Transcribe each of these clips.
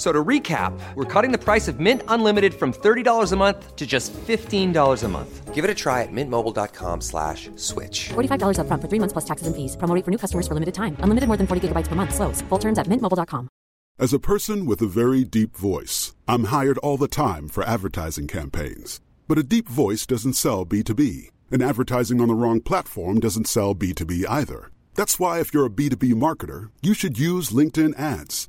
F- So to recap, we're cutting the price of Mint Unlimited from $30 a month to just $15 a month. Give it a try at mintmobile.com slash switch. $45 upfront for three months plus taxes and fees. Promo rate for new customers for limited time. Unlimited more than 40 gigabytes per month. Slows. Full terms at mintmobile.com. As a person with a very deep voice, I'm hired all the time for advertising campaigns. But a deep voice doesn't sell B2B, and advertising on the wrong platform doesn't sell B2B either. That's why, if you're a B2B marketer, you should use LinkedIn ads.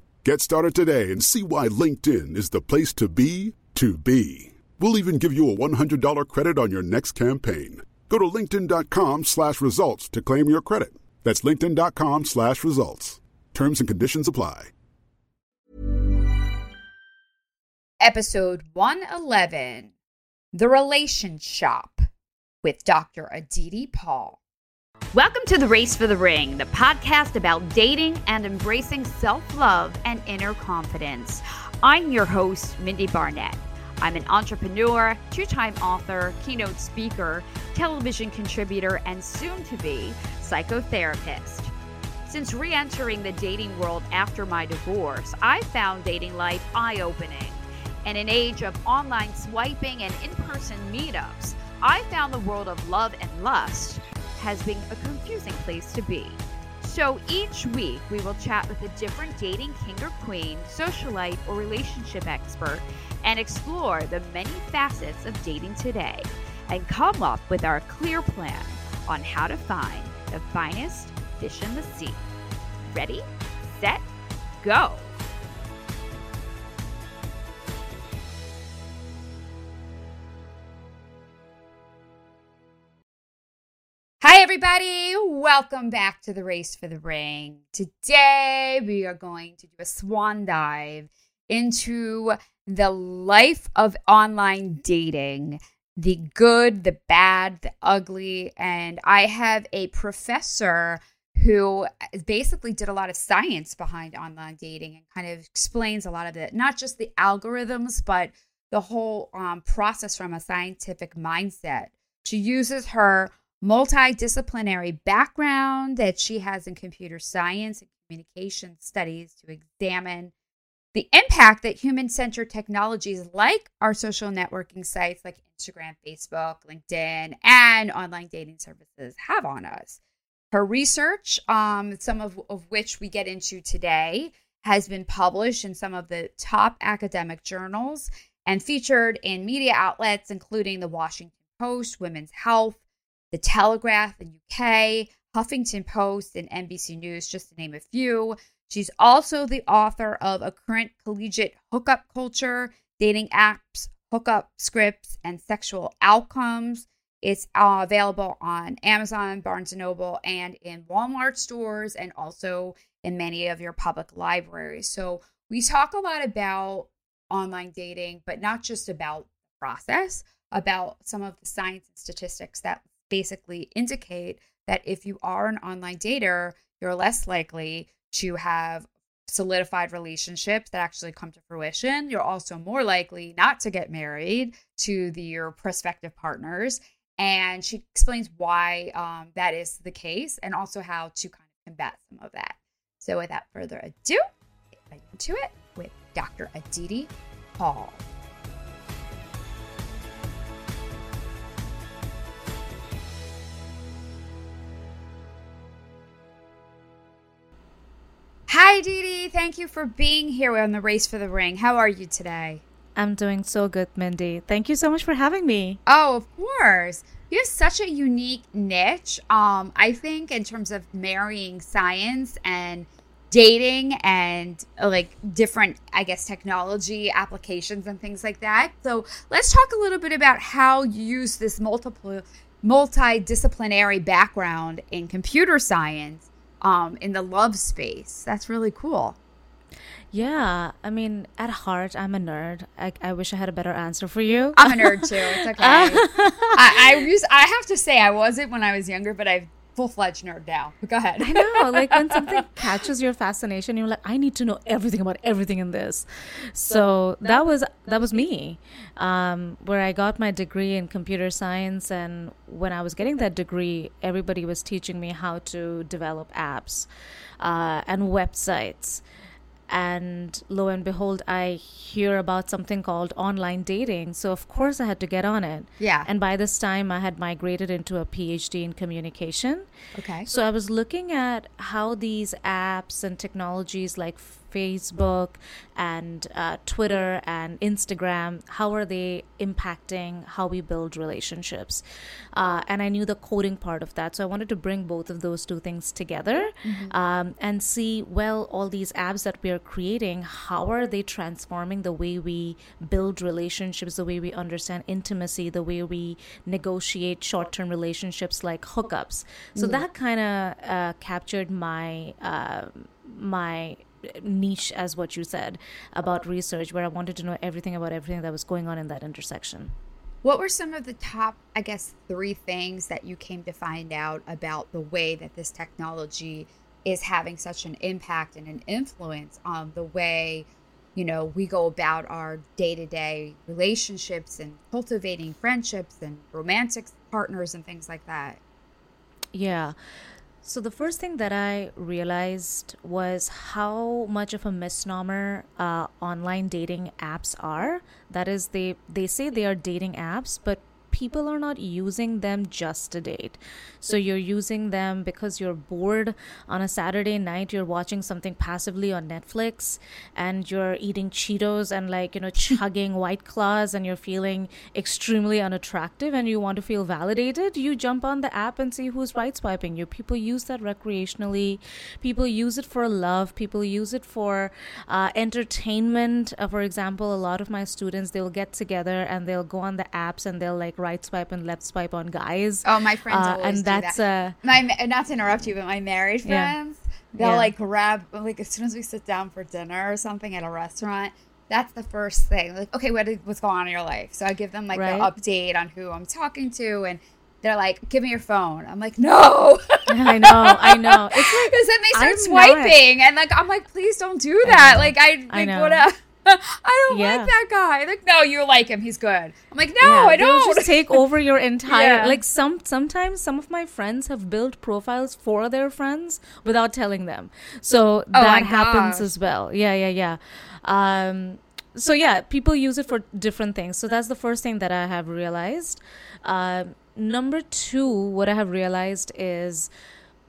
Get started today and see why LinkedIn is the place to be to be. We'll even give you a $100 credit on your next campaign. Go to linkedin.com slash results to claim your credit. That's linkedin.com slash results. Terms and conditions apply. episode 111 The Relationshop with Dr. Aditi Paul. Welcome to The Race for the Ring, the podcast about dating and embracing self love and inner confidence. I'm your host, Mindie Barnett. I'm an entrepreneur, two time author, keynote speaker, television contributor, and soon to be psychotherapist. Since re entering the dating world after my divorce, I found dating life eye opening. In an age of online swiping and in person meetups, I found the world of love and lust has been a confusing place to be. So each week, we will chat with a different dating king or queen, socialite, or relationship expert and explore the many facets of dating today and come up with our clear plan on how to find the finest fish in the sea. Ready, set, go! Hi, everybody. Welcome back to the Race for the Ring. Today, we are going to do a swan dive into the life of online dating the good, the bad, the ugly. And I have a professor who basically did a lot of science behind online dating and kind of explains a lot of it, not just the algorithms, but the whole um, process from a scientific mindset. She uses her multidisciplinary background that she has in computer science and communication studies to examine the impact that human centered technologies like our social networking sites like Instagram, Facebook, LinkedIn, and online dating services have on us. Her research, um, some of, of which we get into today, has been published in some of the top academic journals and featured in media outlets including the Washington Post, Women's Health, the Telegraph in UK, Huffington Post, and NBC News, just to name a few. She's also the author of A Current Collegiate Hookup Culture, Dating Apps, Hookup Scripts, and Sexual Outcomes. It's uh, available on Amazon, Barnes & Noble, and in Walmart stores, and also in many of your public libraries. So we talk a lot about online dating, but not just about the process, about some of the science and statistics that basically indicate that if you are an online dater, you're less likely to have solidified relationships that actually come to fruition. You're also more likely not to get married to the, your prospective partners. And she explains why um, that is the case and also how to kind of combat some of that. So, without further ado, get right into it with Dr. Aditi Paul. Hi, Didi. Thank you for being here on the Race for the Ring. How are you today? I'm doing so good, Mindie. Thank you so much for having me. Oh, of course. You have such a unique niche. Um, I think in terms of marrying science and dating and uh, like different, I guess, technology applications and things like that. So let's talk a little bit about how you use this multiple multidisciplinary background in computer science um, in the love space. That's really cool. Yeah, I mean, at heart, I'm a nerd. I, I wish I had a better answer for you. I'm a nerd too. It's okay. I, I. I have to say, I wasn't when I was younger, but I've full fledged nerd now. But go ahead. I know, like when something catches your fascination, you're like, I need to know everything about everything in this. So that was that was me, um, where I got my degree in computer science, and when I was getting that degree, everybody was teaching me how to develop apps uh, and websites and lo and behold i hear about something called online dating so of course i had to get on it Yeah. and by this time i had migrated into a phd in communication Okay. so i was looking at how these apps and technologies like facebook and uh, twitter and instagram how are they impacting how we build relationships? Uh, and i knew the coding part of that so i wanted to bring both of those two things together um, and see well all these apps that we are creating how are they transforming the way we build relationships the way we understand intimacy the way we negotiate short-term relationships like hookups? So that kind of uh, captured my uh, my niche as what you said about research where i wanted to know everything about everything that was going on in that intersection What were some of the top, I guess, three things that you came to find out about the way that this technology is having such an impact and an influence on the way, you know, we go about our day to day relationships and cultivating friendships and romantic partners and things like that? Yeah. So the first thing that I realized was how much of a misnomer uh, online dating apps are. That is, they they say they are dating apps, but people are not using them just to date. So you're using them because you're bored on a Saturday night, you're watching something passively on Netflix and you're eating Cheetos and like, you know, chugging white claws and you're feeling extremely unattractive and you want to feel validated, you jump on the app and see who's right swiping you. People use that recreationally. People use it for love. People use it for uh, entertainment. Uh, for example, a lot of my students, they'll get together and they'll go on the apps and they'll like right swipe and left swipe on guys. Oh, my friends Uh, always and that's that. uh my not to interrupt you, but my married Yeah. friends, they'll Yeah. like grab like as soon as we sit down for dinner or something at a restaurant. That's the first thing. Like, okay, what is, what's going on in your life? So I give them like Right. the update on who I'm talking to, and they're like, "Give me your phone." I'm like, "No," I know, I know. It's like because then they start I'm swiping, and like I'm like, "Please don't do that." Like I, I like, know. what a- I don't Yeah. like that guy. Like, no, you like him. He's good. I'm like, no, I they'll don't. just take over your entire Yeah. like some sometimes some of my friends have built profiles for their friends without telling them. So Oh that happens gosh. as well. Yeah, yeah, yeah. Um so yeah, people use it for different things. So that's the first thing that I have realized. Um number 2 what I have realized is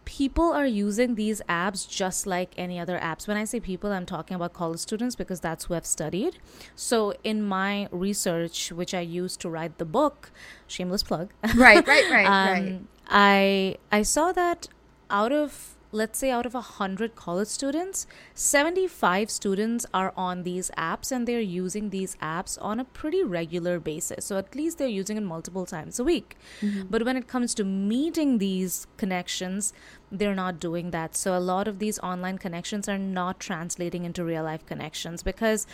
people are using these apps just like any other apps. When I say people, I'm talking about college students because that's who I've studied. So, in my research, which I used to write the book, shameless plug, right, right, right, right. um, I I saw that out of let's say out of a hundred college students, seventy five students are on these apps and they're using these apps on a pretty regular basis. So at least they're using it multiple times a week. Mm-hmm. But when it comes to meeting these connections, they're not doing that. So a lot of these online connections are not translating into real life connections because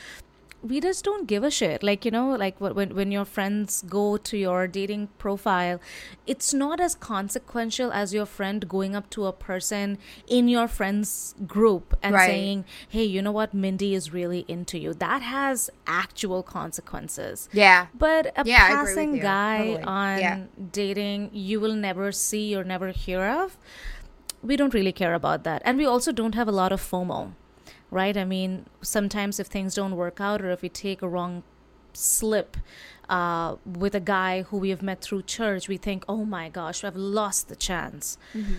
we just don't give a shit like you know like when when your friends go to your dating profile it's not as consequential as your friend going up to a person in your friends group and Right. saying hey you know what mindie is really into you that has actual consequences yeah. but a Yeah, I agree with passing guy Totally. on Yeah. dating you will never see or never hear of, we don't really care about that. And we also don't have a lot of FOMO, right? I mean, sometimes if things don't work out or if we take a wrong slip uh, with a guy who we have met through church, we think, oh my gosh, I've lost the chance. Mm-hmm.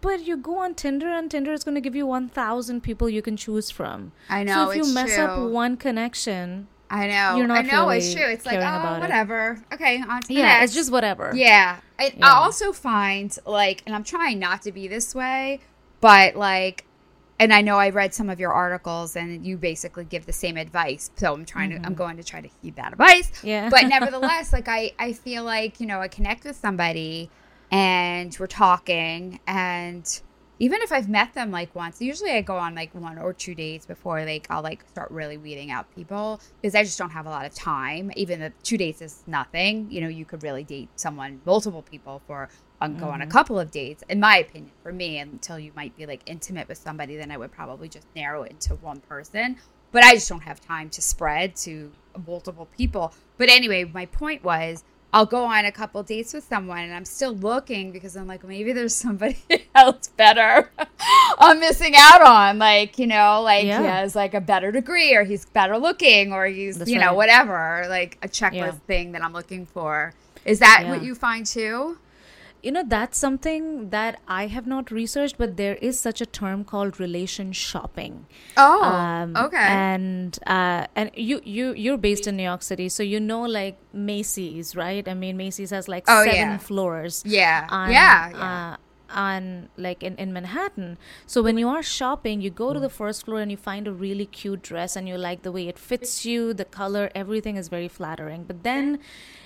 But you go on Tinder, and Tinder is going to give you 1,000 people you can choose from. I know, So if you mess up one connection, I know. You're not I know it's true. It's like, oh, about it. whatever. Okay, on to the yeah, next. it's just whatever. Yeah. I, I also find like, and I'm trying not to be this way, but like, and I know I read some of your articles and you basically give the same advice. So I'm trying to I'm going to try to heed that advice. Mm-hmm. Yeah. But nevertheless, like I I feel like, you know, I connect with somebody and we're talking and even if I've met them like once, usually I go on like one or two dates before like I'll like start really weeding out people because I just don't have a lot of time. Even the two dates is nothing. You know, you could really date someone, multiple people for um, go on a couple of dates. In my opinion, for me, until you might be like intimate with somebody, then I would probably just narrow it into one person. But I just don't have time to spread to multiple people. But anyway, my point was I'll go on a couple dates with someone and I'm still looking because I'm like, maybe there's somebody else better I'm missing out on. Like, you know, like Yeah. he has like a better degree or he's better looking or he's, That's you know, whatever, like a checklist Yeah. thing that I'm looking for. Is that what you find too? You know that's something that i have not researched but there is such a term called relation shopping Oh, um, okay. and uh, and you you you're based in New York City, so you know like Macy's, right? I mean, Macy's has like Oh, seven yeah. floors. Yeah. on, Yeah, yeah. Uh, on like in, in Manhattan. So when you are shopping, you go to the first floor and you find a really cute dress and you like the way it fits you, the color, everything is very flattering. But then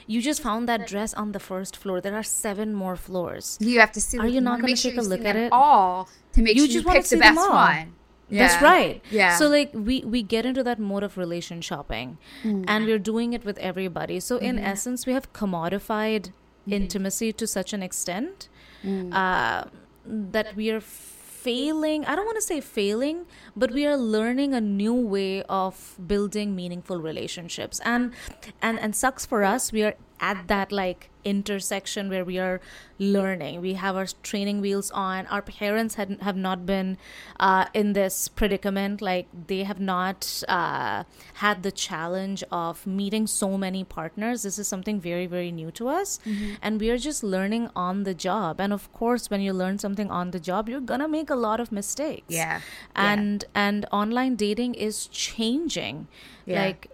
you just found that dress on the first floor. There are seven more floors. You have to see. Are you not going to take a look at it? all to make You sure just you pick the best one? That's right. Yeah. So like we we get into that mode of relation shopping, Mm. and we're doing it with everybody. So in Mm-hmm. essence, we have commodified intimacy to such an extent Mm. uh, that we are failing. I don't want to say failing, but we are learning a new way of building meaningful relationships. And and and sucks for us. We are at that like intersection where we are learning. We have our training wheels on. Our parents had, have not been uh, in this predicament. Like they have not uh, had the challenge of meeting so many partners. This is something very, very new to us. And we are just learning on the job. And of course, when you learn something on the job, you're going to make a lot of mistakes. Yeah. And, and online dating is changing. Yeah. Like,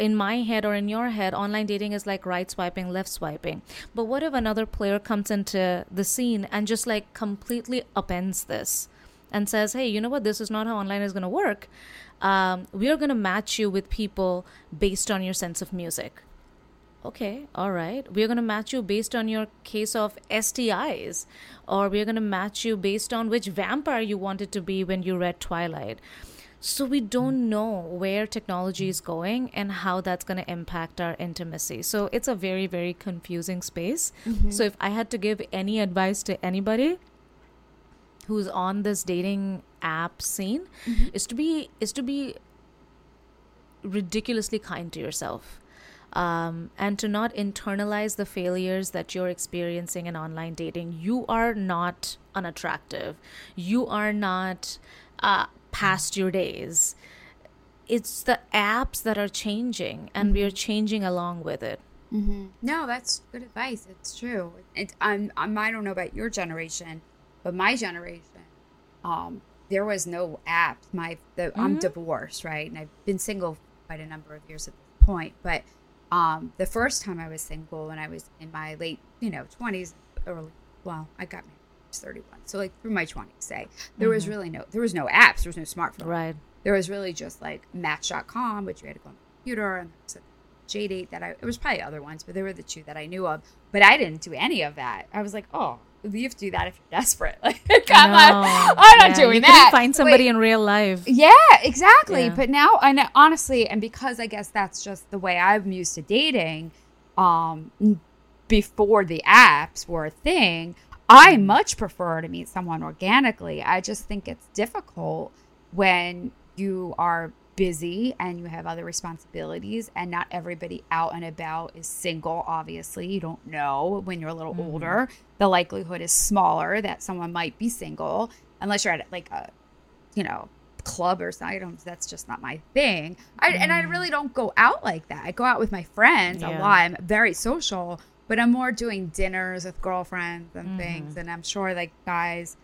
in my head or in your head, online dating is like right swiping, left swiping. But what if another player comes into the scene and just like completely upends this and says, hey, you know what? This is not how online is going to work. Um, we are going to match you with people based on your sense of music. Okay, all right. We're going to match you based on your case of STIs, or we're going to match you based on which vampire you wanted to be when you read Twilight. So we don't know where technology is going and how that's going to impact our intimacy. So it's a very very confusing space. So if I had to give any advice to anybody who's on this dating app scene is to be is to be ridiculously kind to yourself. Um, and to not internalize the failures that you're experiencing in online dating. You are not unattractive. You are not uh, past your days. It's the apps that are changing, and we are changing along with it. No, that's good advice. It's true. It, I'm, I'm, I don't know about your generation, but my generation, um, there was no apps. My, the, I'm divorced, right, and I've been single quite a number of years at this point. But um, the first time I was single, when I was in my late, you know, 20s, early, well, I got married. When I was 31, so like through my 20s, say. There was really no, there was no apps, there was no smartphone, Right. there was really just like match.com which you had to go on the computer and there a JDate that i it was probably other ones but they were the two that i knew of. But i didn't do any of that. I was like oh you have to do that if you're desperate. Like i'm not. I'm not Yeah, doing you that. find somebody in real life. yeah exactly. Yeah. but now i know honestly and because i guess that's just the way i'm used to dating um before the apps were a thing i Mm-hmm. much prefer to meet someone organically. I just think it's difficult when you are busy and you have other responsibilities and not everybody out and about is single obviously. You don't know when you're a little Mm-hmm. older. The likelihood is smaller that someone might be single unless you're at like a you know club or something. That's just not my thing. I, and i really don't go out like that. I go out with my friends a lot. I'm very social but i'm more doing dinners with girlfriends and things and i'm sure like guys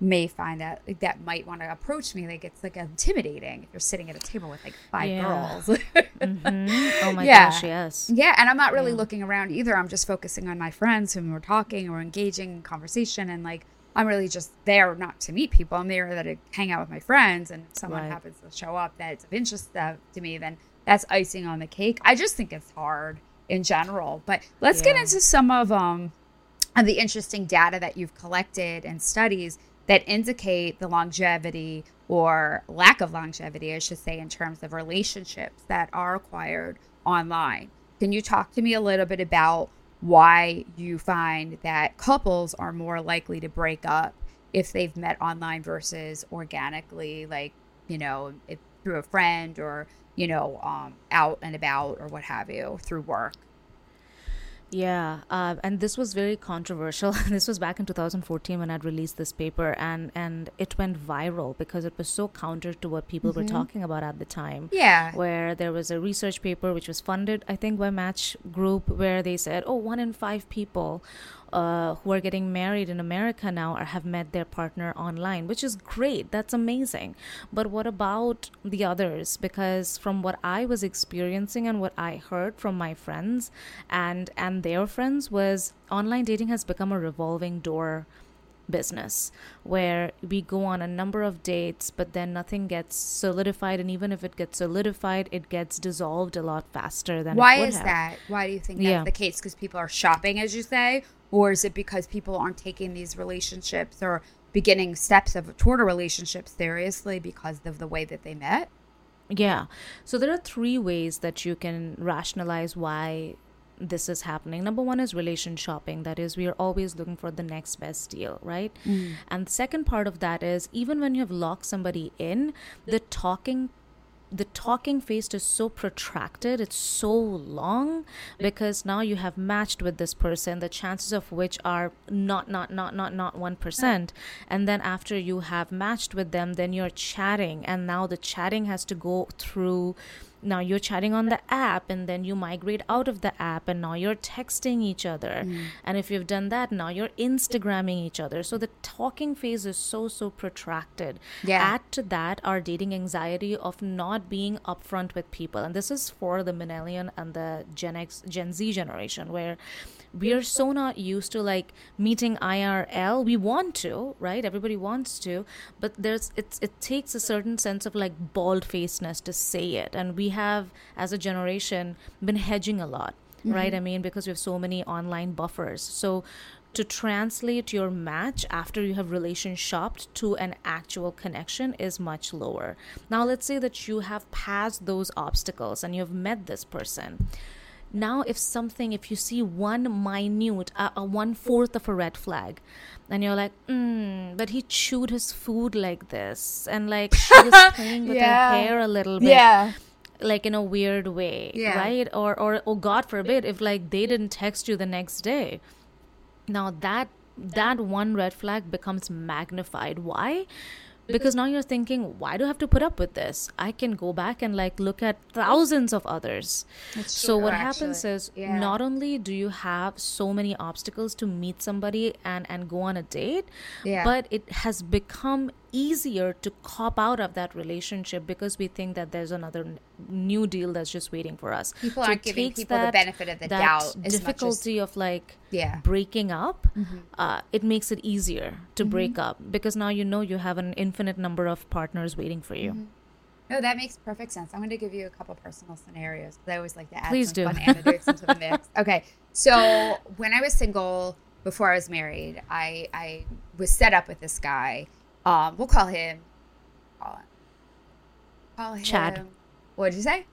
may find that like that might want to approach me like it's like intimidating if you're sitting at a table with like five Yeah. girls Mhm. Oh my Yeah. gosh, yes. yeah and i'm not really looking around either i'm just focusing on my friends whom we're talking or engaging in conversation and like I'm really just there not to meet people. I'm there to hang out with my friends. And if someone Right. happens to show up that's of interest to me, then that's icing on the cake. I just think it's hard in general. But let's get into some of um of the interesting data that you've collected and studies that indicate the longevity or lack of longevity, I should say, in terms of relationships that are acquired online. Can you talk to me a little bit about why you find that couples are more likely to break up if they've met online versus organically, like, you know, if, through a friend or, you know, um, out and about or what have you, through work? Yeah, uh, and this was very controversial. this was back in 2014 when I'd released this paper, and and it went viral because it was so counter to what people were talking about at the time. Yeah. where there was a research paper which was funded, I think, by Match Group, where they said, oh, one in five people uh, who are getting married in America now or have met their partner online, which is great. That's amazing. But what about the others? Because from what I was experiencing and what I heard from my friends and and their friends was online dating has become a revolving door business where we go on a number of dates but then nothing gets solidified and even if it gets solidified it gets dissolved a lot faster than it Why is have. that? Why do you think that's Yeah. the case? Because people are shopping, as you say, or is it because people aren't taking these relationships or beginning steps of toward a relationship seriously because of the way that they met? Yeah. So there are three ways that you can rationalize why this is happening. Number one is relation shopping. That is, we are always looking for the next best deal, right? Mm. And the second part of that is even when you have locked somebody in, the talking the talking phase is so protracted it's so long because now you have matched with this person the chances of which are not not not not not 1% and then after you have matched with them then you're chatting and now the chatting has to go through now you're chatting on the app and then you migrate out of the app and now you're texting each other. Mm. And if you've done that now you're instagramming each other. So the talking phase is so so protracted. Yeah. add to that our dating anxiety of not being upfront with people. And this is for the millennial and the gen x gen z generation where we are so not used to like meeting irl we want to right? Everybody wants to. But there's it's it takes a certain sense of like bald facedness to say it. And we have as a generation been hedging a lot mm-hmm. right? I mean because we have so many online buffers. So to translate your match after you have relation shopped to an actual connection is much lower. Now, let's say that you have passed those obstacles and you have met this person. Now, if something, if you see one minute, uh, uh, one fourth of a red flag, and you're like, mm, but he chewed his food like this, and like she was playing with Yeah. her hair a little bit Yeah. like in a weird way Yeah. right or or oh god forbid if like they didn't text you the next day now that that one red flag becomes magnified why because now you're thinking why do i have to put up with this i can go back and like look at thousands of others so true, what happens is Yeah. not only do you have so many obstacles to meet somebody and and go on a date Yeah. but it has become easier to cop out of that relationship because we think that there's another new deal that's just waiting for us. People So aren't giving people the benefit of the that doubt much as- difficulty of like Yeah. Mm-hmm. breaking up. Uh, it makes it easier to break up because now you know you have an infinite number of partners waiting for you. Mm-hmm. No, that makes perfect sense. I'm going to give you a couple personal scenarios because I always like to add Please some do. fun anecdotes into the mix. Okay, so when I was single before I was married, I I was set up with this guy. Um, we'll call him. Call him. Call him. Chad. What did you say?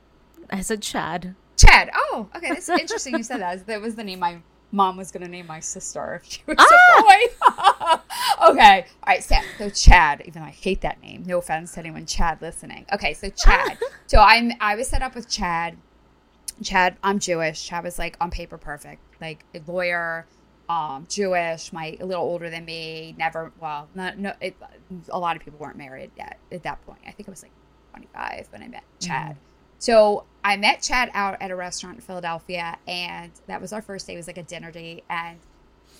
I said, Chad. Chad. Oh, okay. That's interesting. You said that. That was the name my mom was going to name my sister if she was Ah! a boy. okay. All right. So, so Chad, even though I hate that name, no offense to anyone Chad listening. Okay. So Chad. so I'm, I was set up with Chad. Chad, I'm Jewish. Chad was like on paper perfect, like a lawyer, um, Jewish, my a little older than me. Never, well, not, no, it, a lot of people weren't married yet at that point. I think it was like 25 when I met Chad. So I met Chad out at a restaurant in Philadelphia, and that was our first day. It was like a dinner date, and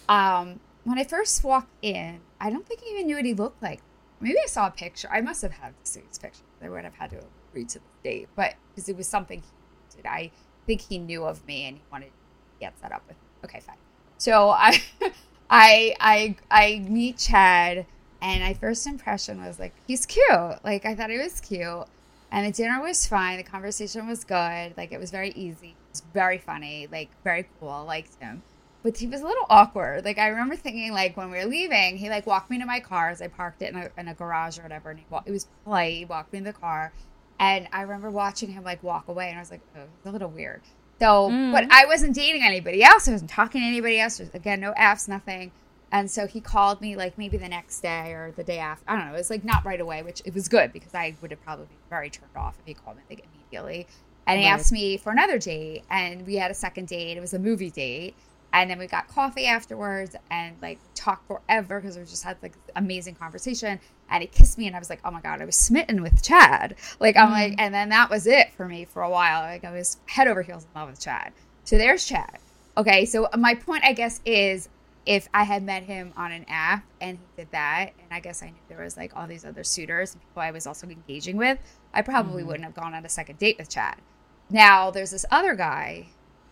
um, when I first walked in, I don't think I even knew what he looked like. Maybe I saw a picture. I must have had the his picture. I would have had to read to the date, but because it was something he did. I think he knew of me and he wanted to get set up with. Me. Okay, fine. So I, I I I meet Chad, and my first impression was like he's cute. Like I thought he was cute, and the dinner was fine. The conversation was good. Like it was very easy. It was very funny. Like very cool. Liked him. But he was a little awkward. Like I remember thinking, like when we were leaving, he like walked me to my car as I parked it in a, in a garage or whatever, and he wa- it was polite. He walked me to the car, and I remember watching him like walk away, and I was like, oh, it's a little weird. So, but mm. I wasn't dating anybody else. I wasn't talking to anybody else. There's, again, no F's, nothing. And so he called me like maybe the next day or the day after. I don't know. It was like not right away, which it was good because I would have probably been very turned off if he called me like immediately. And he Right. asked me for another date, and we had a second date. It was a movie date, and then we got coffee afterwards, and like talked forever because we just had like amazing conversation. And he kissed me, and I was like, oh my god, I was smitten with Chad. Like I'm like, mm-hmm. and then that was it for me for a while. Like I was head over heels in love with Chad. So there's Chad. Okay, so my point, I guess, is if I had met him on an app and he did that, and I guess I knew there was like all these other suitors and people I was also engaging with, I probably mm-hmm. wouldn't have gone on a second date with Chad. Now there's this other guy.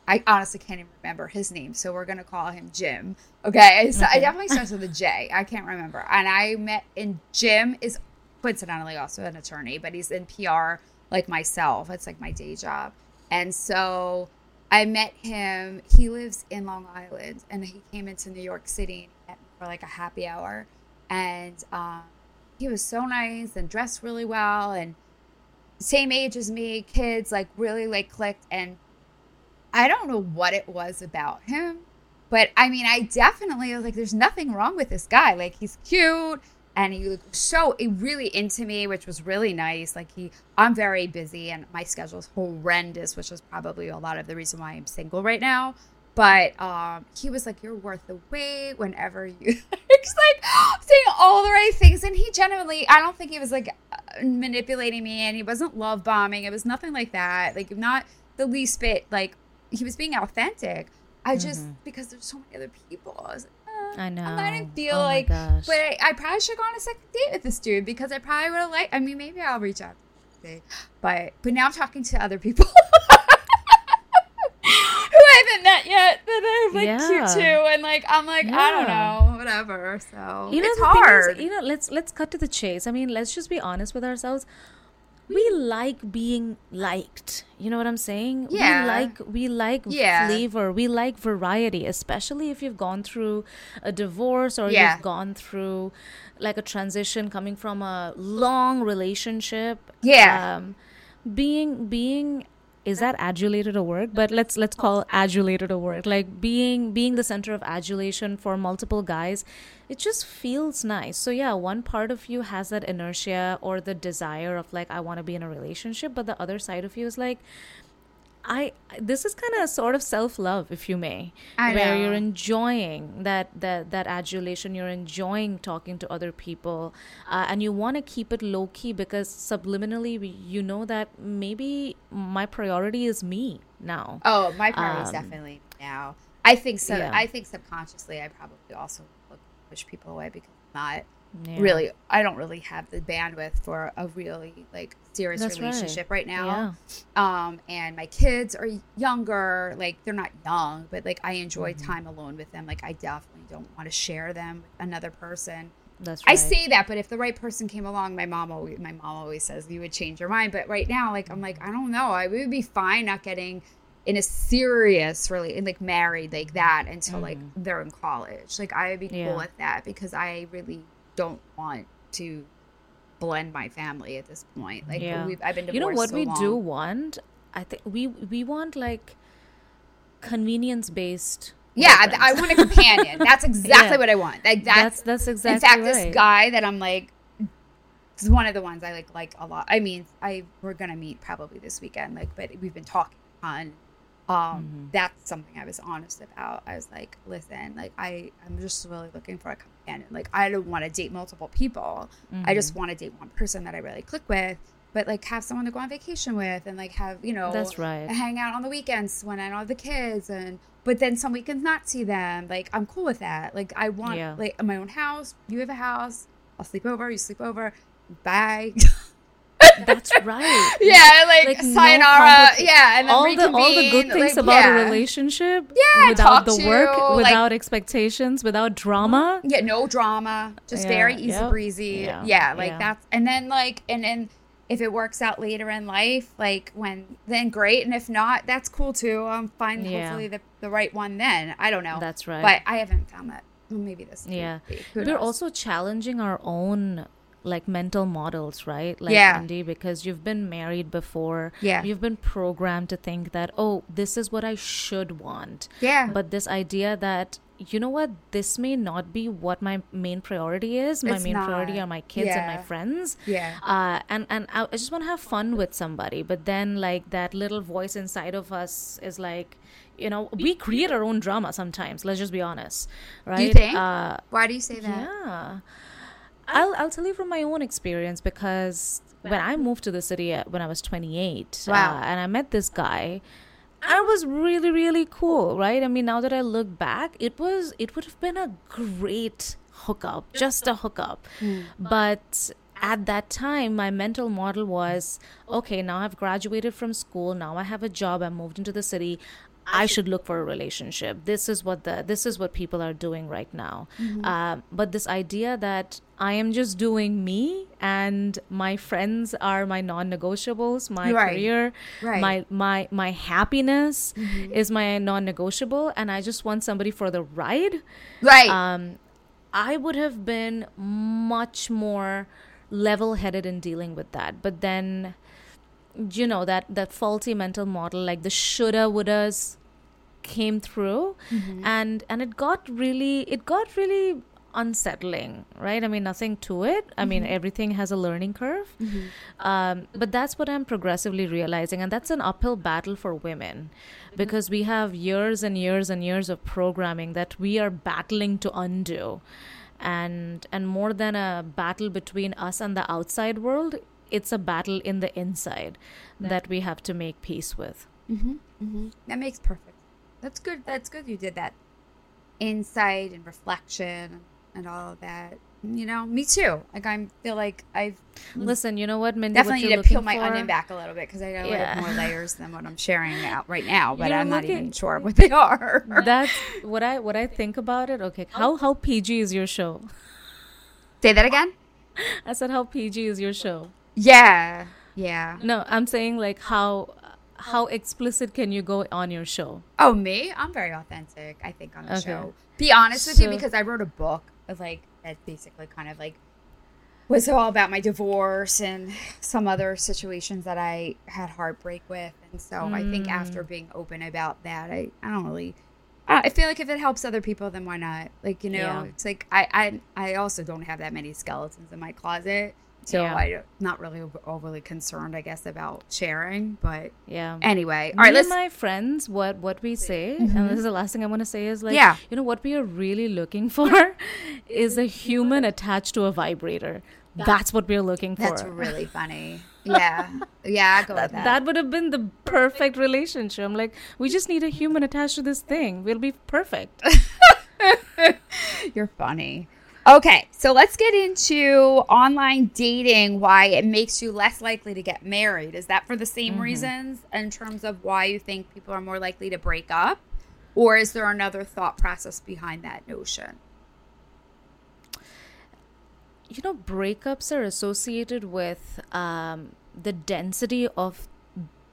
I honestly can't even remember his name, so we're gonna call him Jim. Okay, It's- it definitely starts with a J. I can't remember. And I met and Jim is coincidentally also an attorney, but he's in PR like myself. It's like my day job, and so I met him. He lives in Long Island, and he came into New York City and met me for like a happy hour, and um, he was so nice and dressed really well and same age as me, kids, like really like clicked. And I don't know what it was about him, but I mean, I definitely was like, there's nothing wrong with this guy. Like he's cute and he was so really into me, which was really nice. Like he, I'm very busy and my schedule is horrendous, which is probably a lot of the reason why I'm single right now. But um, he was like, "You're worth the wait." Whenever you, he's like saying all the right things, and he genuinely, I don't think he was like manipulating me, and he wasn't love bombing. It was nothing like that. Like not the least bit. Like he was being authentic. I just because there's so many other people. I was like, uh, I I know. didn't feel Oh like, but I, I probably should go on a second date with this dude because I probably would have liked. I mean, maybe I'll reach out. But but now I'm talking to other people who I haven't met yet that I'm like Yeah. cute too, and like I'm like I don't know, whatever. So you know it's thing is, hard. you know let's let's cut to the chase i mean let's just be honest with ourselves we like being liked you know what i'm saying Yeah. we like we like Yeah. flavor we like variety especially if you've gone through a divorce or Yeah. you've gone through like a transition coming from a long relationship Yeah. um being being is that adulated a word? But let's let's call adulated a word. Like being being the center of adulation for multiple guys it just feels nice. So yeah one part of you has that inertia or the desire of like i want to be in a relationship but the other side of you is like I this is kind of a sort of self love, if you may, I where know. you're enjoying that that that adulation. You're enjoying talking to other people, uh, and you want to keep it low key because subliminally we, you know that maybe my priority is me now. Oh, my priority is Um, definitely now. I think so. yeah. I think subconsciously, I probably also push people away because I'm not Yeah. really. I don't really have the bandwidth for a really like serious That's relationship right, now. Um, and my kids are younger. Like they're not young, but like I enjoy Mm-hmm. time alone with them. Like I definitely don't want to share them with another person. That's right. I say that, but if the right person came along, my mom always my mom always says you would change your mind. But right now, like I'm like I don't know. I would be fine not getting in a serious really like married like that until like they're in college. Like I would be Mm-hmm. Yeah. cool with that because I really don't want to blend my family at this point. Like yeah. we've, I've been divorced you know what so we do want? I think we we want like convenience based. Yeah, I, I want a companion. That's exactly Yeah. what I want. Like That's that's that's exactly in fact, right. this guy that I'm like, is one of the ones I like like a lot. I mean, I we're gonna meet probably this weekend. Like, but we've been talking on. Um, Mm-hmm. that's something I was honest about. I was like, listen, like I, I'm just really looking for a companion. Like, I don't want to date multiple people. I Mm-hmm. just want to date one person that I really click with. But like, have someone to go on vacation with, and like have you know, That's right. hang out on the weekends when I don't have the kids, and but then some weekends not see them. Like, I'm cool with that. Like, I want Yeah. like my own house. You have a house. I'll sleep over. You sleep over. Bye. That's right. Yeah, like, Like, sayonara. compli- yeah, and then all the all the good things like, about yeah. a relationship. Yeah, without the work, like- without expectations, without drama. Yeah, no drama, just Yeah, very easy yep, breezy. yeah, Yeah, like that's and then like and then if it works out later in life, like when then great, and if not, that's cool too. I'm fine. Hopefully the the right one then. I don't know. That's right. But I haven't found that. Well, maybe this. Yeah, be. We're knows? also challenging our own like mental models, right? Like Yeah. Andy, because you've been married before. Yeah. You've been programmed to think that, oh, this is what I should want. Yeah. But this idea that you know what, this may not be what my main priority is. My It's main priority are my kids and my friends. Yeah. Uh, and and I I just want to have fun with somebody, but then like that little voice inside of us is like. You know, we create our own drama sometimes. Let's just be honest, right? Do you think? Uh, Why do you say that? yeah. I'll I'll tell you from my own experience because when I moved to the city when I was 28, Wow. uh, and I met this guy, I was really really cool, right? I mean, now that I look back, it was it would have been a great hookup, just a hookup, but at that time my mental model was okay now i've graduated from school now i have a job i moved into the city i should look for a relationship this is what the this is what people are doing right now um, but this idea that i am just doing me and my friends are my non-negotiables my Right. career Right. my my my happiness is my non-negotiable and i just want somebody for the ride Right. um, I would have been much more level headed in dealing with that. But then, you know, that, that faulty mental model, like the shoulda, wouldas came through. Mm-hmm. And and it got really it got really unsettling right? I mean nothing to it. I mean mm-hmm. everything has a learning curve. Mm-hmm. Um, but that's what i'm progressively realizing and that's an uphill battle for women because we have years and years and years of programming that we are battling to undo. And and more than a battle between us and the outside world it's a battle in the inside that we have to make peace with mm-hmm, mm-hmm. That makes perfect. That's good. That's good. You did that insight and reflection and all of that. You know, me too. Like I feel like I've listen you know what Mindie, definitely what need to peel my for- onion back a little bit because I Yeah. little more layers than what I'm sharing out right now. But You're I'm not even sure what they are. that's what I what I think about it. Okay, how how PG is your show? Say that again. I said how PG is your show? Yeah. Yeah. No, I'm saying like how how explicit can you go on your show? Oh, me? I'm very authentic, I think, on the Okay. show. Be honest with you, because I wrote a book of like that basically kind of like was all about my divorce and some other situations that I had heartbreak with. And so I think Mm. after being open about that, I, I don't really. I I feel like if it helps other people, then why not? Like you know, Yeah. it's like I, I I also don't have that many skeletons in my closet, so Yeah. I'm not really over- overly concerned, I guess, about sharing. But Yeah. anyway, all Me right, let's. my friends, what what we say, and mm-hmm. this is the last thing I want to say is like, Yeah. you know, what we are really looking for is a human attached to a vibrator. That's what we're looking for. That's really funny. Yeah. Yeah, I go with that. That would have been the perfect relationship. I'm like, we just need a human attached to this thing. We'll be perfect. You're funny. Okay, so let's get into online dating, why it makes you less likely to get married. Is that for the same Mm-hmm. reasons in terms of why you think people are more likely to break up? Or is there another thought process behind that notion? you know, breakups are associated with um, the density of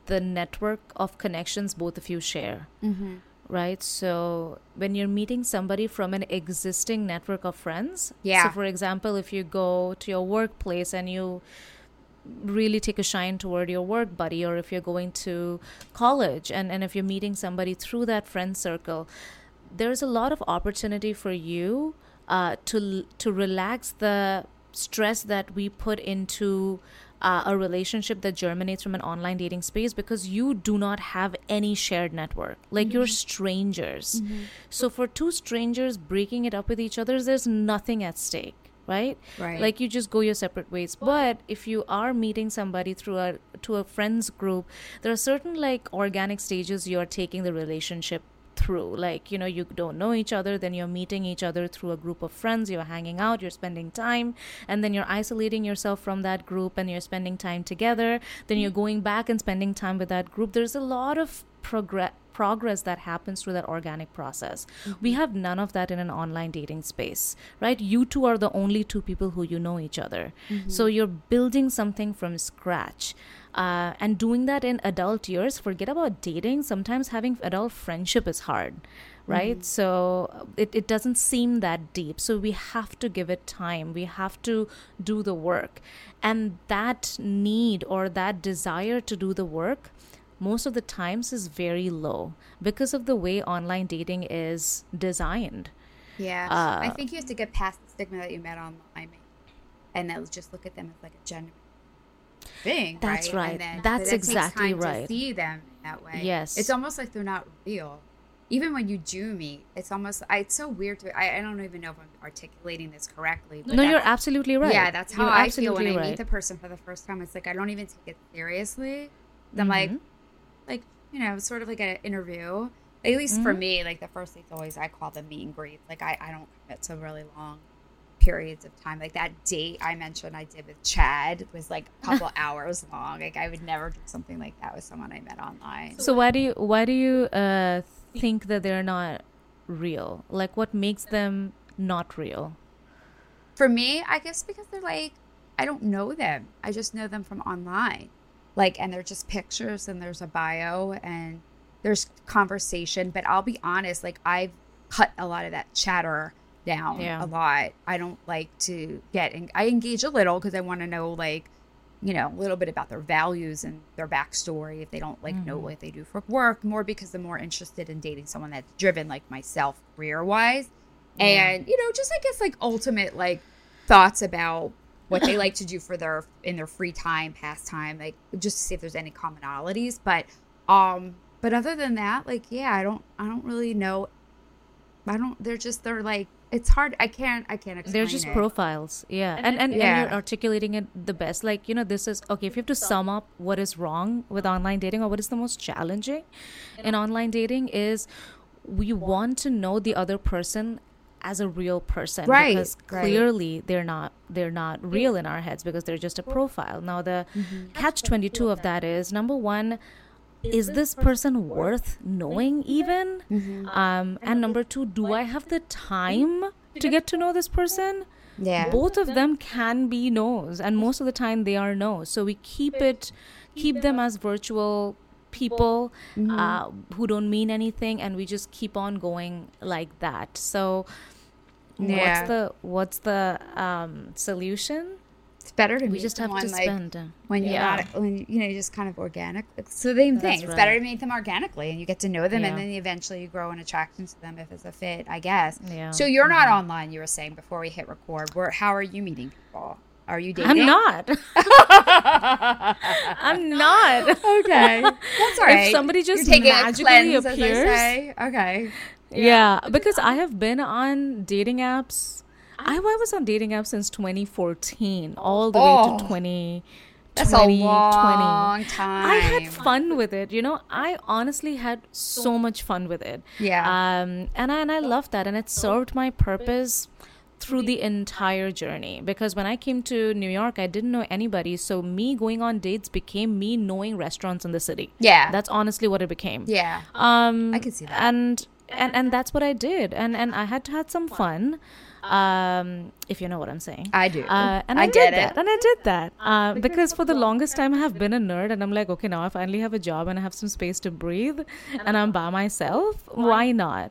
the network of connections both of you share. Mm-hmm. Right? So when you're meeting somebody from an existing network of friends, Yeah. So, for example, if you go to your workplace and you really take a shine toward your work buddy, or if you're going to college and, and if you're meeting somebody through that friend circle, there's a lot of opportunity for you uh, to to relax the stress that we put into uh, a relationship that germinates from an online dating space because you do not have any shared network. Like you're strangers. So for two strangers breaking it up with each other there's nothing at stake right? Right. like you just go your separate ways. But if you are meeting somebody through a to a friends group there are certain like organic stages you are taking the relationship through. Like you know you don't know each other then you're meeting each other through a group of friends you're hanging out you're spending time and then you're isolating yourself from that group and you're spending time together then you're mm. going back and spending time with that group. There's a lot of progress progress that happens through that organic process. Mm-hmm. We have none of that in an online dating space, right? You two are the only two people who you know each other. Mm-hmm. So you're building something from scratch. Uh, and doing that in adult years, forget about dating. Sometimes having adult friendship is hard, right? Mm-hmm. So it, it doesn't seem that deep. So we have to give it time. We have to do the work. And that need or that desire to do the work most of the times is very low because of the way online dating is designed. Yeah. Uh, I think you have to get past the stigma that you met online and then just look at them as like a genuine thing. That's right. right. And then, That's exactly right. See them that way. Yes. It's almost like they're not real. Even when you do meet, it's almost I, it's so weird to I, I don't even know if I'm articulating this correctly. but No, you're absolutely right. Yeah, that's how You're I feel when I meet the person for the first time. It's like I don't even take it seriously. I'm Mm-hmm. like you know, sort of like an interview. At least for Mm-hmm. me, like the first date's always I call them meet and greet Like I, I don't commit to really long periods of time. Like that date I mentioned I did with Chad was like a couple hours long. Like I would never do something like that with someone I met online. So why do you why do you uh, think that they're not real? Like what makes them not real? For me, I guess because they're like, I don't know them. I just know them from online. Like, and they're just pictures and there's a bio and there's conversation. But I'll be honest, like, I've cut a lot of that chatter down Yeah. a lot. I don't like to get, en- I engage a little because I want to know, like, you know, a little bit about their values and their backstory if they don't like know mm-hmm. what they do for work, more because I'm more interested in dating someone that's driven like myself career wise. And, you know, just I guess like ultimate like thoughts about what they like to do for their in their free time, pastime, like just to see if there's any commonalities. But um but other than that, like yeah, I don't I don't really know I don't they're just they're like it's hard I can't I can't explain They're just it. profiles. Yeah. And and, Yeah. and you're articulating it the best. Like, you know, this is okay, if you have to sum up what is wrong with online dating or what is the most challenging in online dating is we want to know the other person as a real person Right, because right. clearly they're not they're not real in our heads because they're just a profile. Now the catch 22 of that. is number 1 is this person worth knowing even? Um, and number two do i have the time to get to know this person? Yeah. both of them can be no's and most of the time they are no's. So we keep it keep them as virtual people uh, who don't mean anything and we just keep on going like that. So Yeah. what's the what's the um, solution? It's better to we meet just have to like, spend. when you're yeah. not when you know just kind of organic. It's the same thing. That's it's better to meet them organically and you get to know them Yeah. and then eventually you grow an attraction to them if it's a fit i guess. Yeah. so you're not online you were saying before we hit record. Where how are you meeting people are you dating i'm not i'm not okay that's all If somebody just magically a cleanse, appears- as I say. okay Yeah, because I have been on dating apps. I, I was on dating apps since 2014, all the way Oh, to 20. that's a 2020. long time I had fun with it. You know, I honestly had so much fun with it. Yeah. Um, and I, and I loved that, and it served my purpose through the entire journey. Because when I came to New York, I didn't know anybody, so me going on dates became me knowing restaurants in the city. Yeah. that's honestly what it became. yeah Um, I can see that. And and and that's what I did, and and I had to had some fun. Um, if you know what I'm saying. I do. Uh, and I I, get did it. that, and I did that uh, because for the longest time I have been a nerd, and I'm like, okay, now I finally have a job and I have some space to breathe, and I'm by myself. Why not?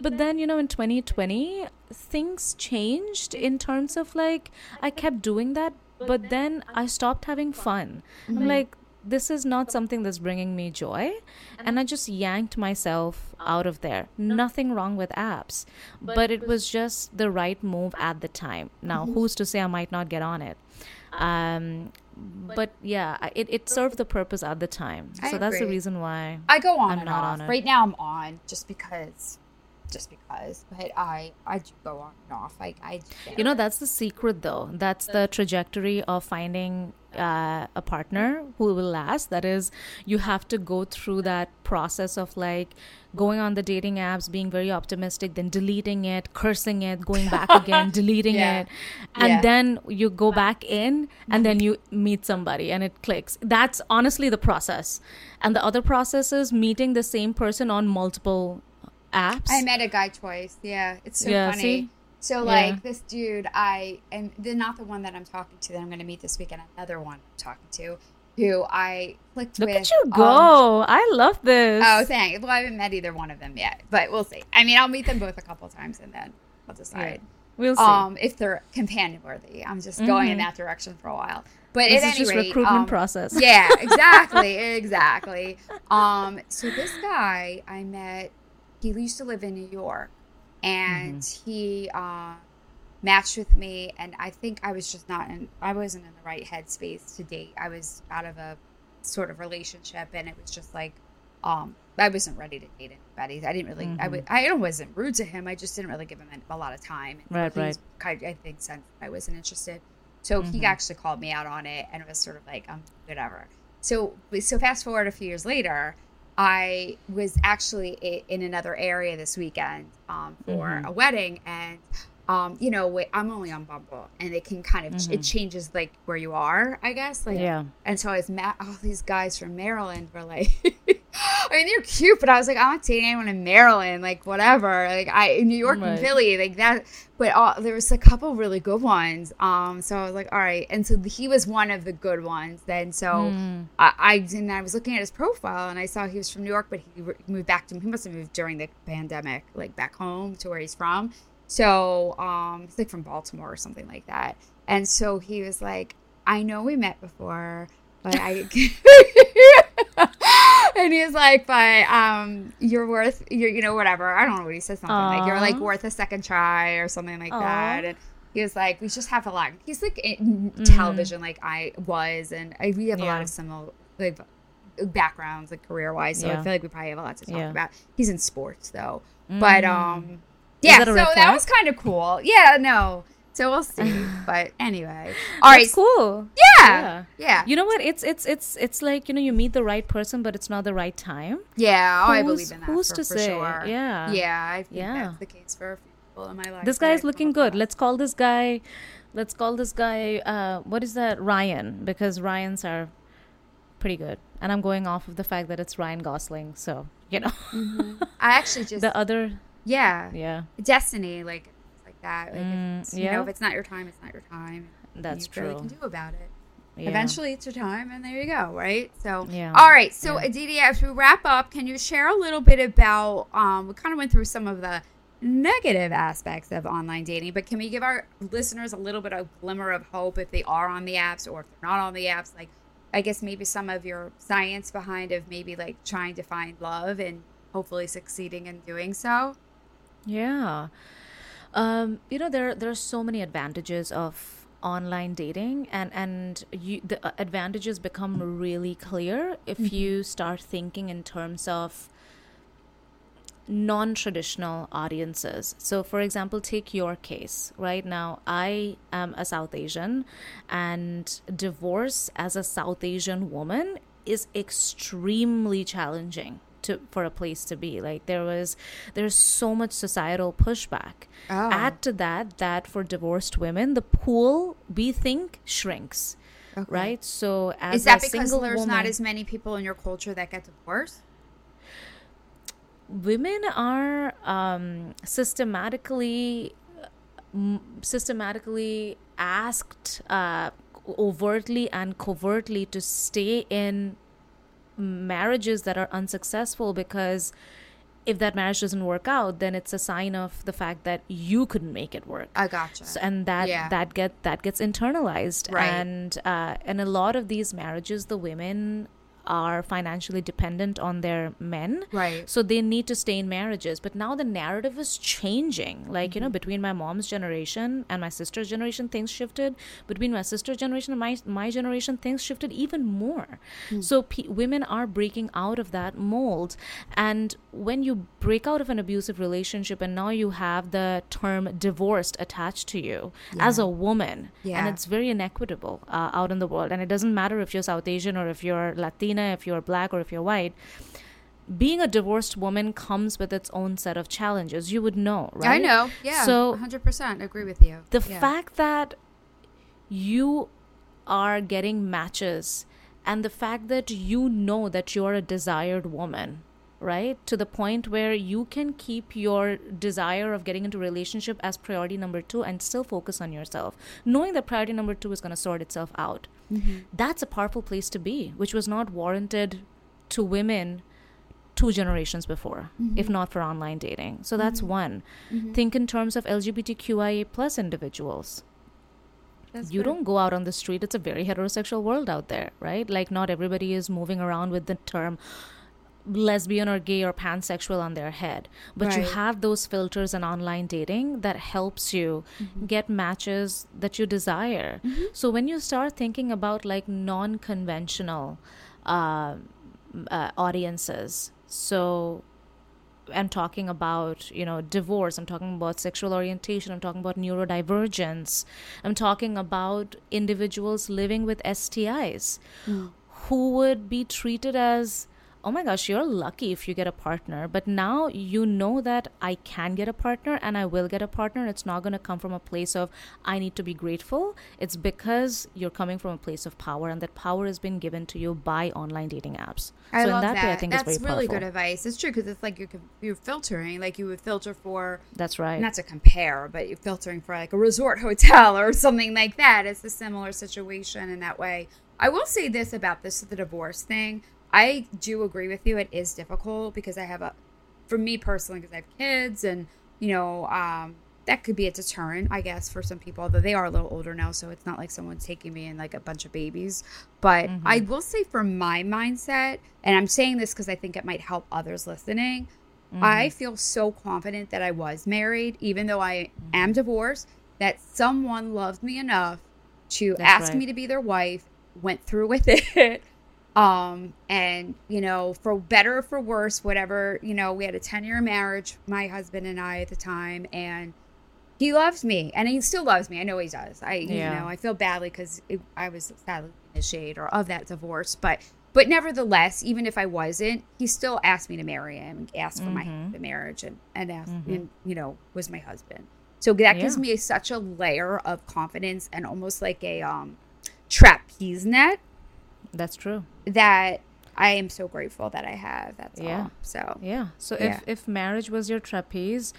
But then, you know, in 2020, things changed in terms of like I kept doing that, but then I stopped having fun. I'm like, this is not something that's bringing me joy. And I just yanked myself out of there. Nothing wrong with apps, but it was just the right move at the time. Now, who's to say I might not get on it? Um, but yeah, it, it served the purpose at the time. So that's the reason why. I go on I'm and not off. on it. Right now, I'm on just because, just because. But I, I do go on and off. like I. You know, that's the secret though. That's the trajectory of finding uh, a partner who will last. That is, you have to go through that process of like going on the dating apps, being very optimistic, then deleting it, cursing it, going back again, deleting Yeah. it, and Yeah. then you go back in, and then you meet somebody, and it clicks. That's honestly the process. And the other process is meeting the same person on multiple apps. I met a guy twice. Yeah, it's so Yeah, funny. see? So Yeah. like this dude, I and they're not the one that I'm talking to that I'm going to meet this weekend. Another one I'm talking to, who I clicked with. Look at you um, go! I love this. oh, thanks. Well, I haven't met either one of them yet, but we'll see. I mean, I'll meet them both a couple times and then I'll decide. we'll see. Um, if they're companion worthy, I'm just going in that direction for a while. But This at is any just rate, recruitment um, process. Yeah, exactly, exactly. Um, so this guy I met, he used to live in New York, and Mm-hmm. he uh, matched with me, and I think I was just not in. I wasn't in the right headspace to date. I was out of a sort of relationship, and it was just like, um, I wasn't ready to date anybody. I didn't really. I Mm-hmm. would. I wasn't rude to him. I just didn't really give him a lot of time. And Right, right. Kind I think sensed I wasn't interested. So Mm-hmm. he actually called me out on it, and it was sort of like, um, whatever. So, so fast forward a few years later, I was actually in another area this weekend um, for Mm-hmm. a wedding, and um, you know, wait, I'm only on Bumble, and it can kind of it changes like where you are, I guess. Like, Mm-hmm. Yeah. And so I was mad. All these guys from Maryland were like, I mean, they're cute, but I was like, I'm not dating anyone in Maryland, like whatever. Like I in New York and Philly, like that. But all, there was a couple really good ones. Um, so I was like, all right. And so he was one of the good ones. Then so I, I and I was looking at his profile and I saw he was from New York, but he re- moved back to he must have moved during the pandemic, like back home to where he's from. So um, he's like from Baltimore or something like that. And so he was like, I know we met before, but I. and he's like, but um, you're worth, you're, you know, whatever. I don't know what he said, something like you're like worth a second try or something like Aw. that. And he was like, we just have a lot. He's like in Mm-hmm. television, like I was, and I, we have a lot of similar like backgrounds, like career wise. So I feel like we probably have a lot to talk Yeah. Mm. about. He's in sports though, but um, yeah. that So that was kind of cool. Yeah, no. So we'll see. but anyway, all right. That's cool. Yeah, yeah, You know what? It's it's it's it's like you know you meet the right person, but it's not the right time. yeah. Oh, I Who's- believe in that. who's for, to for say? Sure. Yeah. yeah. I think Yeah. that's the case for a few people in my life. This that guy is looking good. across. Let's call this guy. Let's call this guy. Uh, what is that? Ryan, because Ryans are pretty good, and I'm going off of the fact that it's Ryan Gosling. So you know, I actually just the other. yeah, Yeah, destiny like that. Like Mm, if it's, you yeah. know, if it's not your time, it's not your time. That's you really true. can do about it. yeah. Eventually, it's your time, and there you go, right? So, Yeah. all right. So, Yeah. Aditi, as we wrap up, can you share a little bit about? Um, we kind of went through some of the negative aspects of online dating, but can we give our listeners a little bit of glimmer of hope if they are on the apps or if they're not on the apps? Like, I guess maybe some of your science behind of maybe like trying to find love and hopefully succeeding in doing so. Yeah. Um, you know, there there are so many advantages of online dating and and you the uh, advantages become really clear if you start thinking in terms of non-traditional audiences. So for example take your case right? Now i am a south asian and divorce as a south asian woman is extremely challenging to for a place to be like there was there's so much societal pushback Oh. add to that that for divorced women the pool we think shrinks right so as Is that a because single there's woman, not as many people in your culture that get divorced? women are um, systematically systematically asked uh, overtly and covertly to stay in marriages that are unsuccessful because if that marriage doesn't work out then it's a sign of the fact that you couldn't make it work I gotcha. so, and that Yeah. that get that gets internalized Right. and uh, and a lot of these marriages the women are financially dependent on their men. Right. So they need to stay in marriages. But now the narrative is changing. Like, you know, Mm-hmm. between my mom's generation and my sister's generation, things shifted. Between my sister's generation and my, my generation, things shifted even more. Hmm. So pe- women are breaking out of that mold. And when you break out of an abusive relationship and now you have the term divorced attached to you as a woman, yeah. and it's very inequitable uh, out in the world. And it doesn't matter if you're South Asian or if you're Latina, if you're black or if you're white. Being a divorced woman comes with its own set of challenges. You would know, right? I know. Yeah. So 100% agree with you. the Yeah. fact that you are getting matches and the fact that you know that you're a desired woman right? To the point where you can keep your desire of getting into relationship as priority number 2 and still focus on yourself knowing that priority number 2 is going to sort itself out. Mm-hmm. That's a powerful place to be which was not warranted to women two generations before mm-hmm. if not for online dating. So that's mm-hmm. one. Think in terms of lgbtqia plus individuals. That's you fair. don't go out on the street it's a very heterosexual world out there right? Like not everybody is moving around with the term lesbian or gay or pansexual on their head but you have those filters in online dating that helps you Mm-hmm. get matches that you desire so when you start thinking about like non-conventional uh, uh, audiences so I'm talking about, you know, divorce. I'm talking about sexual orientation. I'm talking about neurodivergence. I'm talking about individuals living with STIs who would be treated as, oh my gosh, you're lucky if you get a partner. But now you know that I can get a partner and I will get a partner. It's not going to come from a place of, I need to be grateful. It's because you're coming from a place of power and that power has been given to you by online dating apps. I so love in that, that. way, I think That's it's very really powerful. good advice. It's true because it's like you're you're filtering, like you would filter for That's right. not to compare, but you're filtering for like a resort hotel or something like that. It's a similar situation in that way. I will say this about this the divorce thing. I do agree with you. It is difficult because I have a, for me personally, because I have kids and you know, um, that could be a deterrent, I guess, for some people. Although they are a little older now, so it's not like someone's taking me in like a bunch of babies. But mm-hmm. I will say, for my mindset, and I'm saying this because I think it might help others listening. I mm-hmm. feel so confident that I was married, even though I mm-hmm. am divorced, that someone loved me enough to That's ask right. me to be their wife, went through with it. Um, and you know, for better or for worse, whatever, you know, we had a 10 year marriage, my husband and I at the time, and he loves me and he still loves me. I know he does. I, Yeah. you know, I feel badly because I was sadly initiated or of that divorce, but, but nevertheless, even if I wasn't, he still asked me to marry him, asked for my Mm-hmm. the marriage and, and asked, and, you know, was my husband. So that gives me such a layer of confidence and almost like a, um, trapeze net That's true. that I am so grateful that I have. That's Yeah. all. So Yeah. So Yeah. if if marriage was your trapeze,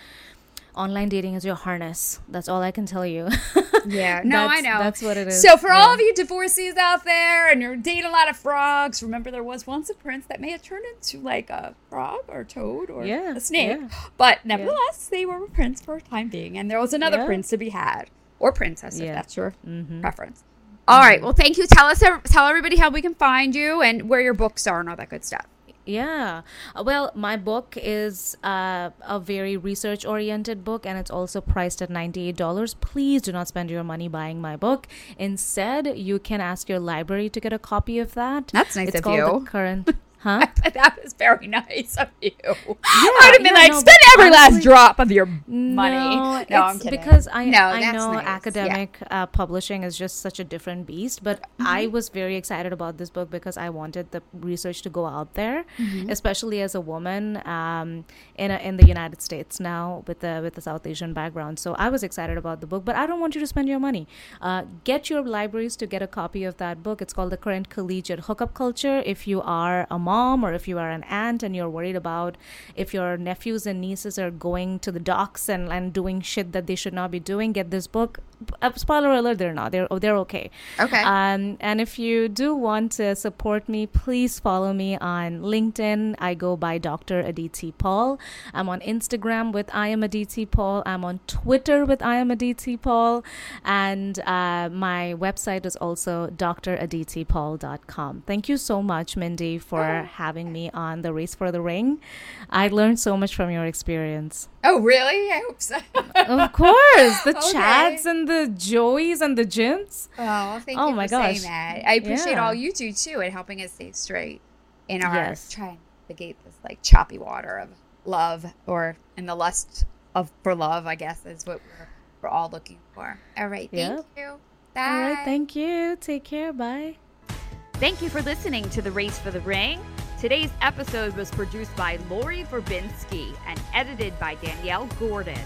online dating is your harness. That's all I can tell you. yeah, no, I know that's what it is. So for all of you divorcees out there, and you're dating a lot of frogs, remember there was once a prince that may have turned into like a frog or a toad or Yeah, a snake, yeah. but nevertheless they were a prince for a time being, and there was another Yeah. prince to be had or princess if Yeah. Mm-hmm. that's your preference. All right. Well, thank you. Tell us, tell everybody how we can find you and where your books are and all that good stuff. Yeah. Uh, Well, my book is uh, a very research oriented book and it's also priced at $98. Please do not spend your money buying my book. Instead, you can ask your library to get a copy of that. That's nice it's of called you. The current. Huh? that was very nice of you. I'd have been yeah, like, no, spend every last drop of your money. No, No, I'm kidding. because I No, I know nice. Yeah. academic uh, publishing is just such a different beast. But Mm-hmm. I was very excited about this book because I wanted the research to go out there, Mm-hmm. especially as a woman um, in a, in the United States now with the with the South Asian background. So I was excited about the book, but I don't want you to spend your money. Uh, get your libraries to get a copy of that book. It's called The Current Collegiate Hookup Culture. If you are a mom or if you are an aunt and you're worried about if your nephews and nieces are going to the docks and, and doing shit that they should not be doing, get this book. Uh, spoiler alert, they're not. They're they're okay. Okay. Um, and if you do want to support me, please follow me on LinkedIn. I go by Dr. Aditi Paul. I'm on Instagram with I am Aditi Paul. I'm on Twitter with I am Aditi Paul, and uh, my website is also draditipaul.com. Thank you so much, Mindie, for having me on the Race for the Ring. I learned so much from your experience. Oh, really? I hope so. Of course, the Okay. chats and the joys and the gyms. Oh, well, thank Oh you my for saying gosh. that. I appreciate Yeah. all you do too in helping us stay straight in our Yes. trying to navigate this like choppy water of love or in the lust of for love, I guess is what we're we're all looking for. All right, thank Yep. you. Bye. All right, thank you. Take care. Bye. Thank you for listening to The Race for the Ring. Today's episode was produced by Laurie Verbinski and edited by Danielle Gordon.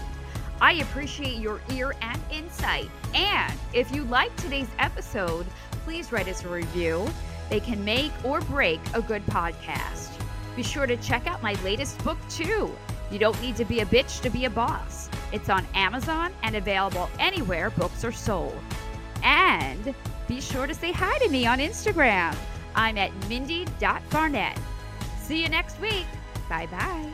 I appreciate your ear and insight. And if you like today's episode, please write us a review. They can make or break a good podcast. Be sure to check out my latest book, too. You don't need to be a bitch to be a boss. It's on Amazon and available anywhere books are sold. And be sure to say hi to me on Instagram. I'm at mindie.barnett. See you next week. Bye bye.